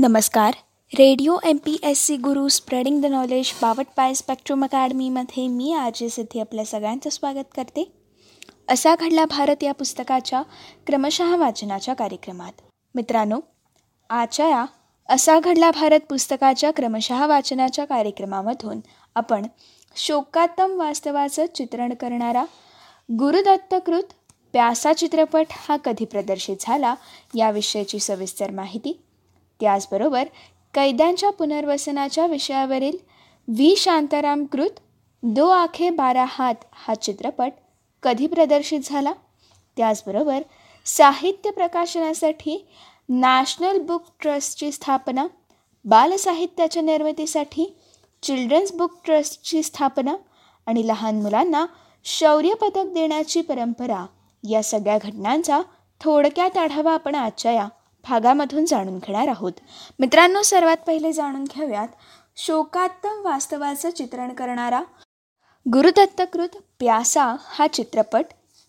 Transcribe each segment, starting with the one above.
नमस्कार. Radio M P S C Guru spreading the knowledge powered by spectrum अकॅडमीमध्ये मी आजी सिद्धी आपल्या सगळ्यांचं स्वागत करते. असा घडला भारत या पुस्तकाच्या क्रमशः वाचनाच्या कार्यक्रमात. मित्रांनो आजच्या या असा घडला भारत पुस्तकाच्या क्रमशः वाचनाच्या कार्यक्रमामधून आपण शोकात्तम वास्तवाचं चित्रण करणारा गुरुदत्तकृत प्यासा चित्रपट हा कधी प्रदर्शित झाला याविषयीची सविस्तर माहिती त्याचबरोबर कैद्यांच्या पुनर्वसनाच्या विषयावरील व्ही. शांताराम कृत दो आखे बारा हात हा चित्रपट कधी प्रदर्शित झाला? त्याचबरोबर साहित्य प्रकाशनासाठी नॅशनल बुक ट्रस्टची स्थापना बालसाहित्याच्या निर्मितीसाठी चिल्ड्रन्स बुक ट्रस्टची स्थापना आणि लहान मुलांना शौर्य पदक देण्याची परंपरा या सगळ्या घटनांचा थोडक्यात आढावा आपण आजच्या या भागामधून जाणून घेणार आहोत. मित्रांनो सर्वात पहिले जाणून घेऊयात शोकात्तम वास्तवाचं चित्रण करणारा गुरुदत्तकृत प्यासा हा चित्रपट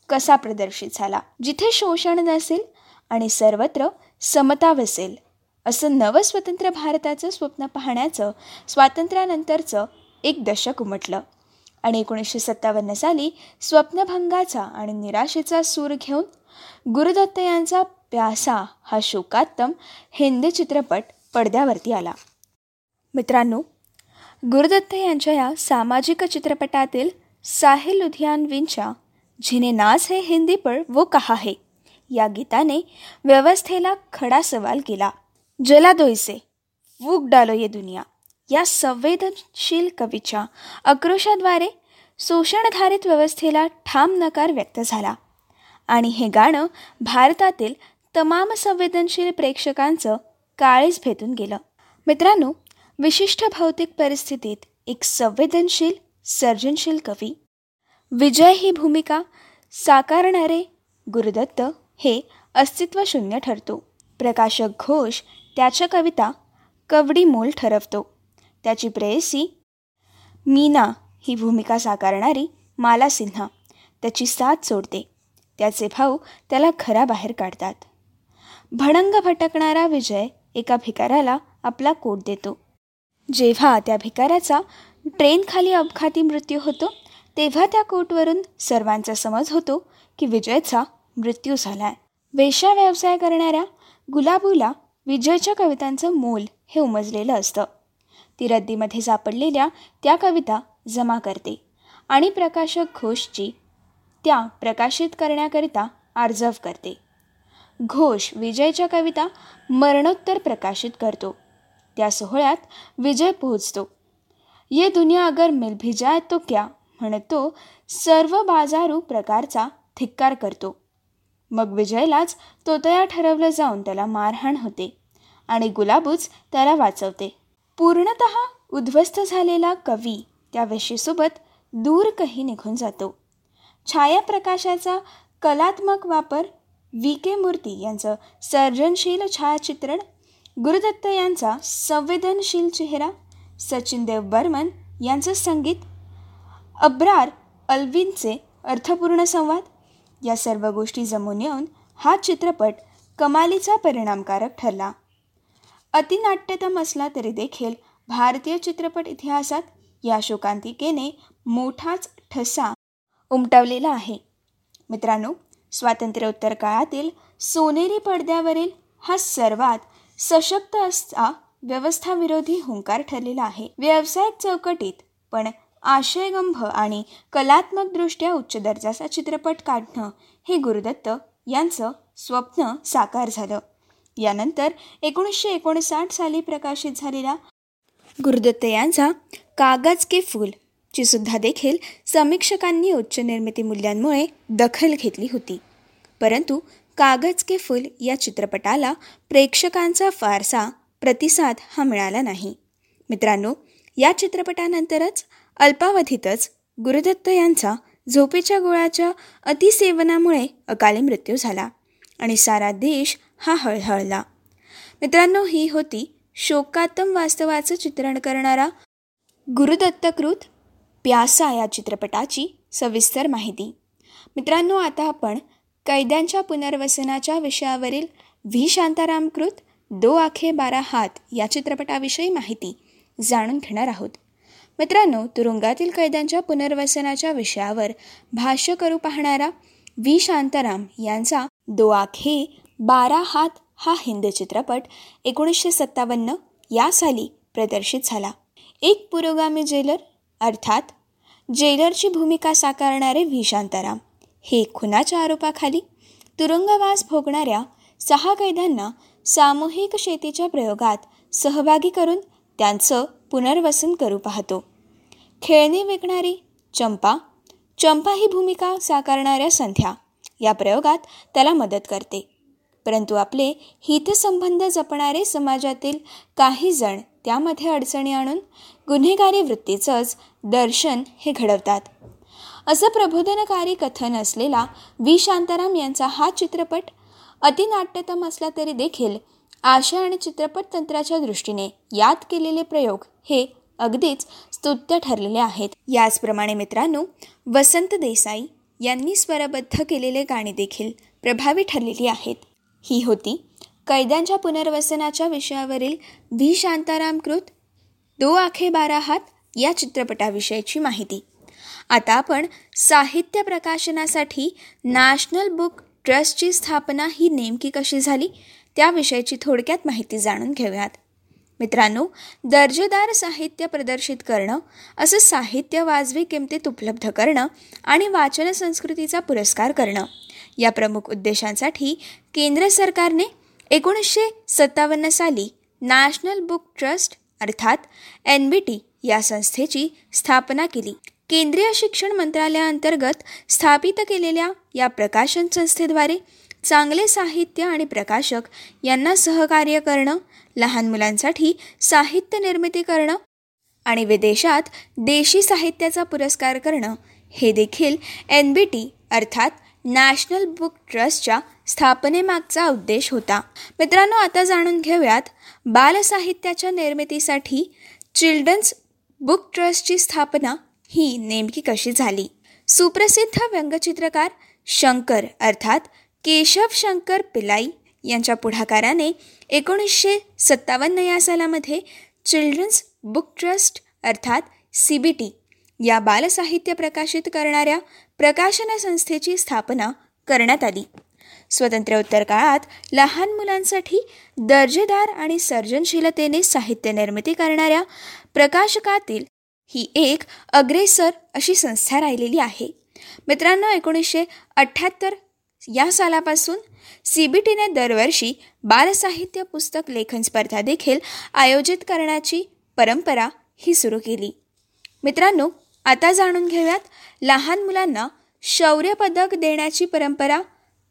कसा प्रदर्शित झाला? जिथे शोषण नसेल आणि सर्वत्र समता वसेल असं नवस्वतंत्र भारताचं स्वप्न पाहण्याचं स्वातंत्र्यानंतरचं एक दशक उमटलं. आणि एकोणीसशे सत्तावन्न साली स्वप्नभंगाचा आणि निराशेचा सूर घेऊन गुरुदत्त यांचा प्यासा हा शोकात्तम हिंदी चित्रपट पडद्यावरती आला. मित्रांनो गुरुदत्त यांच्या या सामाजिक चित्रपटातील साहिल लुधियानवींच्या जिने नाच है हिंदी पर वो कहा है या गीताने व्यवस्थेला खडा सवाल केला. जला दोयसे वूक डालो ये दुनिया या संवेदनशील कवीच्या आक्रोशाद्वारे शोषणधारित व्यवस्थेला ठाम नकार व्यक्त झाला. आणि हे गाणं भारतातील तमाम संवेदनशील प्रेक्षकांचं काळीच भेटून गेलं. मित्रांनो विशिष्ट भौतिक परिस्थितीत एक संवेदनशील सर्जनशील कवी. विजय ही भूमिका साकारणारे गुरुदत्त हे अस्तित्वशून्य ठरतो. प्रकाशक घोष त्याच्या कविता कवडी मोल ठरवतो. त्याची प्रेयसी मीना ही भूमिका साकारणारी माला सिन्हा. त्याची साथ सोडते. त्याचे भाऊ त्याला घराबाहेर काढतात. भणंग भटकणारा विजय एका भिकाऱ्याला आपला कोट देतो. जेव्हा त्या भिकाऱ्याचा ट्रेनखाली अपघाती मृत्यू होतो तेव्हा त्या कोटवरून सर्वांचा समज होतो की विजयचा मृत्यू झाला आहे वेश्या व्यवसाय करणाऱ्या गुलाबूला विजयच्या कवितांचं मोल हे उमजलेलं असतं. ती रद्दीमध्ये सापडलेल्या त्या कविता जमा करते आणि प्रकाशक घोषची त्या प्रकाशित करण्याकरिता आर्जव करते. घोष विजयच्या कविता मरणोत्तर प्रकाशित करतो. त्या सोहळ्यात विजय पोहोचतो. ये दुनिया अगर मिल भी जाय तो क्या? म्हणतो सर्व बाजारू प्रकारचा धिक्कार करतो. मग विजयलाच तोतया ठरवलं जाऊन त्याला मारहाण होते आणि गुलाबूच त्याला वाचवते. पूर्णत उद्ध्वस्त झालेला कवी त्या वेशीसोबत दूर कही निघून जातो. छायाप्रकाशाचा कलात्मक वापर व्ही. के. मूर्ती यांचं सर्जनशील छायाचित्रण गुरुदत्त यांचा संवेदनशील चेहरा सचिन देव बर्मन यांचं संगीत अब्रार अल्विनचे अर्थपूर्ण संवाद या सर्व गोष्टी जमून येऊन हा चित्रपट कमालीचा परिणामकारक ठरला. अतिनाट्यतम असला तरी देखील भारतीय चित्रपट इतिहासात या शोकांतिकेने मोठाच ठसा उमटवलेला आहे. मित्रांनो स्वातंत्र्योत्तर काळातील सोनेरी पडद्यावरील हा सर्वात सशक्त असा व्यवस्थाविरोधी हुंकार ठरलेला आहे. व्यावसायिक चौकटीत पण आशयगंभ आणि कलात्मकदृष्ट्या उच्च दर्जाचा चित्रपट काढणं हे गुरुदत्त यांचं स्वप्न साकार झालं. यानंतर एकोणीसशे एकोणसाठ साली प्रकाशित झालेला गुरुदत्त यांचा कागज के फूल ची सुद्धा देखील समीक्षकांनी उच्च निर्मिती मूल्यांमुळे दखल घेतली होती. परंतु कागज के फुल या चित्रपटाला प्रेक्षकांचा फारसा प्रतिसाद हा मिळाला नाही. मित्रांनो या चित्रपटानंतरच अल्पावधीतच गुरुदत्त यांचा झोपेच्या गोळ्याच्या अतिसेवनामुळे अकाली मृत्यू झाला आणि सारा देश हा हळहळला. मित्रांनो ही होती शोकात्तम वास्तवाचं चित्रण करणारा गुरुदत्तकृत प्यासा या चित्रपटाची सविस्तर माहिती. मित्रांनो आता आपण कैद्यांच्या पुनर्वसनाच्या विषयावरील व्ही. शांतारामकृत दो आखे बारा हात या चित्रपटाविषयी माहिती जाणून घेणार आहोत. मित्रांनो तुरुंगातील कैद्यांच्या पुनर्वसनाच्या विषयावर भाष्य करू पाहणारा व्ही. शांताराम यांचा दो आखे बारा हात हा हिंदी चित्रपट एकोणीसशे सत्तावन्न या साली प्रदर्शित झाला. एक पुरोगामी जेलर अर्थात जेलरची भूमिका साकारणारे व्ही हे खुनाच्या आरोपाखाली तुरुंगवास भोगणाऱ्या सहा कैद्यांना सामूहिक शेतीच्या प्रयोगात सहभागी करून त्यांचं पुनर्वसन करू पाहतो. खेळणी विकणारी चंपा चंपा ही भूमिका साकारणाऱ्या संध्या या प्रयोगात त्याला मदत करते. परंतु आपले हितसंबंध जपणारे समाजातील काही जण त्यामध्ये अडचणी आणून गुन्हेगारी वृत्तीचंच दर्शन हे घडवतात. असं प्रबोधनकारी कथन असलेला व्ही. शांताराम यांचा हा चित्रपट अतिनाट्यतम असला तरी देखील आशा आणि चित्रपट तंत्राच्या दृष्टीने यात केलेले प्रयोग हे अगदीच स्तुत्य ठरलेले आहेत. याचप्रमाणे मित्रांनो वसंत देसाई यांनी स्वरबद्ध केलेले गाणी देखील प्रभावी ठरलेली आहेत. ही होती कैद्यांच्या पुनर्वसनाच्या विषयावरील व्ही. शांतारामकृत दो आखे बारा हात या चित्रपटाविषयीची माहिती. आता आपण साहित्य प्रकाशनासाठी नॅशनल बुक ट्रस्टची स्थापना ही नेमकी कशी झाली त्याविषयीची थोडक्यात माहिती जाणून घेऊयात. मित्रांनो दर्जेदार साहित्य प्रदर्शित करणं असं साहित्य वाजवी किमतीत उपलब्ध करणं आणि वाचन संस्कृतीचा पुरस्कार करणं या प्रमुख उद्देशांसाठी केंद्र सरकारने एकोणीसशे सत्तावन्न साली नॅशनल बुक ट्रस्ट अर्थात एन बी टी या संस्थेची स्थापना केली. केंद्रीय शिक्षण मंत्रालयाअंतर्गत स्थापित केलेल्या या प्रकाशन संस्थेद्वारे चांगले साहित्य आणि प्रकाशक यांना सहकार्य करणं लहान मुलांसाठी साहित्य निर्मिती करणं आणि विदेशात देशी साहित्याचा पुरस्कार करणं हे देखील एन बी टी अर्थात नॅशनल बुक ट्रस्टच्या स्थापनेमागचा उद्देश होता. मित्रांनो आता जाणून घेऊयात बालसाहित्याच्या निर्मितीसाठी चिल्ड्रन्स बुक ट्रस्टची स्थापना ही नेमकी कशी झाली? सुप्रसिद्ध व्यंगचित्रकार शंकर अर्थात केशव शंकर पिलाई यांच्या पुढाकाराने एकोणीसशे सत्तावन्न या सालामध्ये चिल्ड्रन्स बुक ट्रस्ट अर्थात सी बी टी या बालसाहित्य प्रकाशित करणाऱ्या प्रकाशन संस्थेची स्थापना करण्यात आली. स्वातंत्र्योत्तर काळात लहान मुलांसाठी दर्जेदार आणि सर्जनशीलतेने साहित्य निर्मिती करणाऱ्या प्रकाशकातील ही एक अग्रेसर अशी संस्था राहिलेली आहे. मित्रांनो एकोणीसशे अठ्ठ्याहत्तर या सालापासून सी बी टीने दरवर्षी बालसाहित्य पुस्तक लेखन स्पर्धा देखील आयोजित करण्याची परंपरा ही सुरू केली. मित्रांनो आता जाणून घेऊयात लहान मुलांना शौर्य पदक देण्याची परंपरा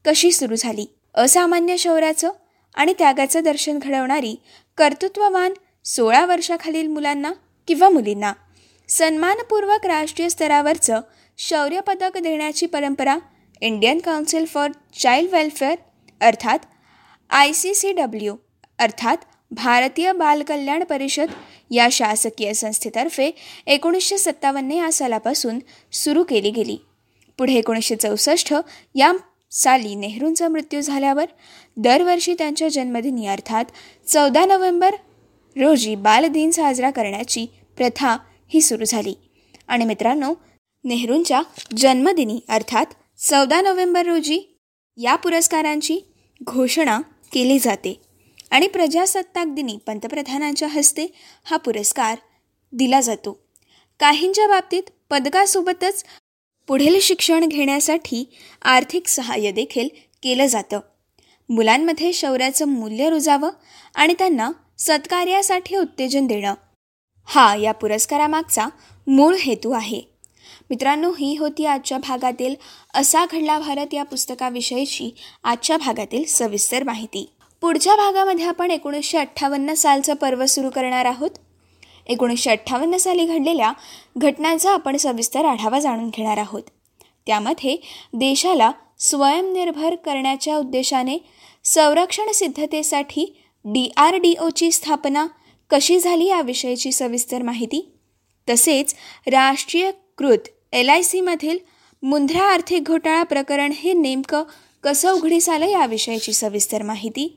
कशी सुरू झाली? असामान्य शौर्याचं आणि त्यागाचं दर्शन घडवणारी कर्तृत्ववान सोळा वर्षाखालील मुलांना किंवा मुलींना सन्मानपूर्वक राष्ट्रीय स्तरावरचं शौर्य पदक देण्याची परंपरा Indian council for child welfare अर्थात आय सी सी डब्ल्यू अर्थात भारतीय बालकल्याण परिषद या शासकीय संस्थेतर्फे एकोणीसशे सत्तावन्न या सालापासून सुरू केली गेली. पुढे एकोणीसशे चौसष्ट या साली नेहरूंचा मृत्यू झाल्यावर दरवर्षी त्यांच्या जन्मदिनी अर्थात चौदा नोव्हेंबर रोजी बालदिन साजरा करण्याची प्रथा ही सुरू झाली. आणि मित्रांनो नेहरूंच्या जन्मदिनी अर्थात चौदा नोव्हेंबर रोजी या पुरस्कारांची घोषणा केली जाते आणि प्रजासत्ताक दिनी पंतप्रधानांच्या हस्ते हा पुरस्कार दिला जातो. काहींच्या बाबतीत पदकासोबतच पुढील शिक्षण घेण्यासाठी आर्थिक सहाय्य देखील केलं जातं. मुलांमध्ये शौर्याचं मूल्य रुजावं आणि त्यांना सत्कार्यासाठी उत्तेजन देणं हा या पुरस्कारामागचा मूळ हेतू आहे. मित्रांनो ही होती आजच्या भागातील असा घडला भारत या पुस्तकाविषयीची आजच्या भागातील सविस्तर माहिती. पुढच्या भागामध्ये आपण एकोणीसशे अठ्ठावन्न सालचं पर्व सुरू करणार आहोत. एकोणीसशे अठ्ठावन्न साली घडलेल्या घटनांचा आपण सविस्तर आढावा जाणून घेणार आहोत. त्यामध्ये देशाला स्वयंनिर्भर करण्याच्या उद्देशाने संरक्षण सिद्धतेसाठी डी आर डी ओची स्थापना कशी झाली याविषयीची सविस्तर माहिती. तसेच राष्ट्रीयकृत एल आय सीमधील मुंद्रा आर्थिक घोटाळा प्रकरण हे नेमकं कसं उघडीस आलं याविषयीची सविस्तर माहिती.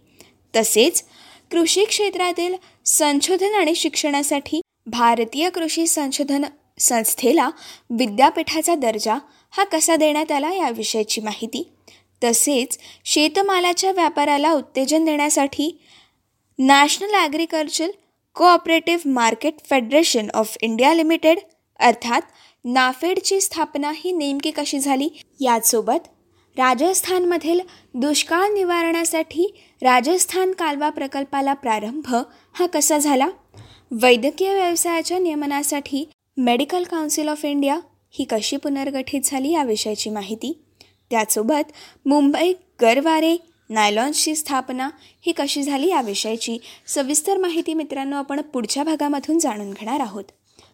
तसेच कृषी क्षेत्रातील संशोधन आणि शिक्षणासाठी भारतीय कृषी संशोधन संस्थेला विद्यापीठाचा दर्जा हा कसा देण्यात आला याविषयीची माहिती. तसेच शेतमालाच्या व्यापाराला उत्तेजन देण्यासाठी national agriculture cooperative market federation of India limited अर्थात नाफेडची स्थापना ही नेमकी कशी झाली यासोबत राजस्थानमधील दुष्काळ निवारणासाठी राजस्थान कालवा प्रकल्पाला प्रारंभ हा कसा झाला? वैद्यकीय व्यवसायाच्या नियमनासाठी मेडिकल काउन्सिल ऑफ इंडिया ही कशी पुनर्गठित झाली याविषयीची माहिती? त्यासोबत मुंबई गरवारे नायलॉन्सची स्थापना ही कशी झाली याविषयीची सविस्तर माहिती मित्रांनो आपण पुढच्या भागामधून जाणून घेणार आहोत.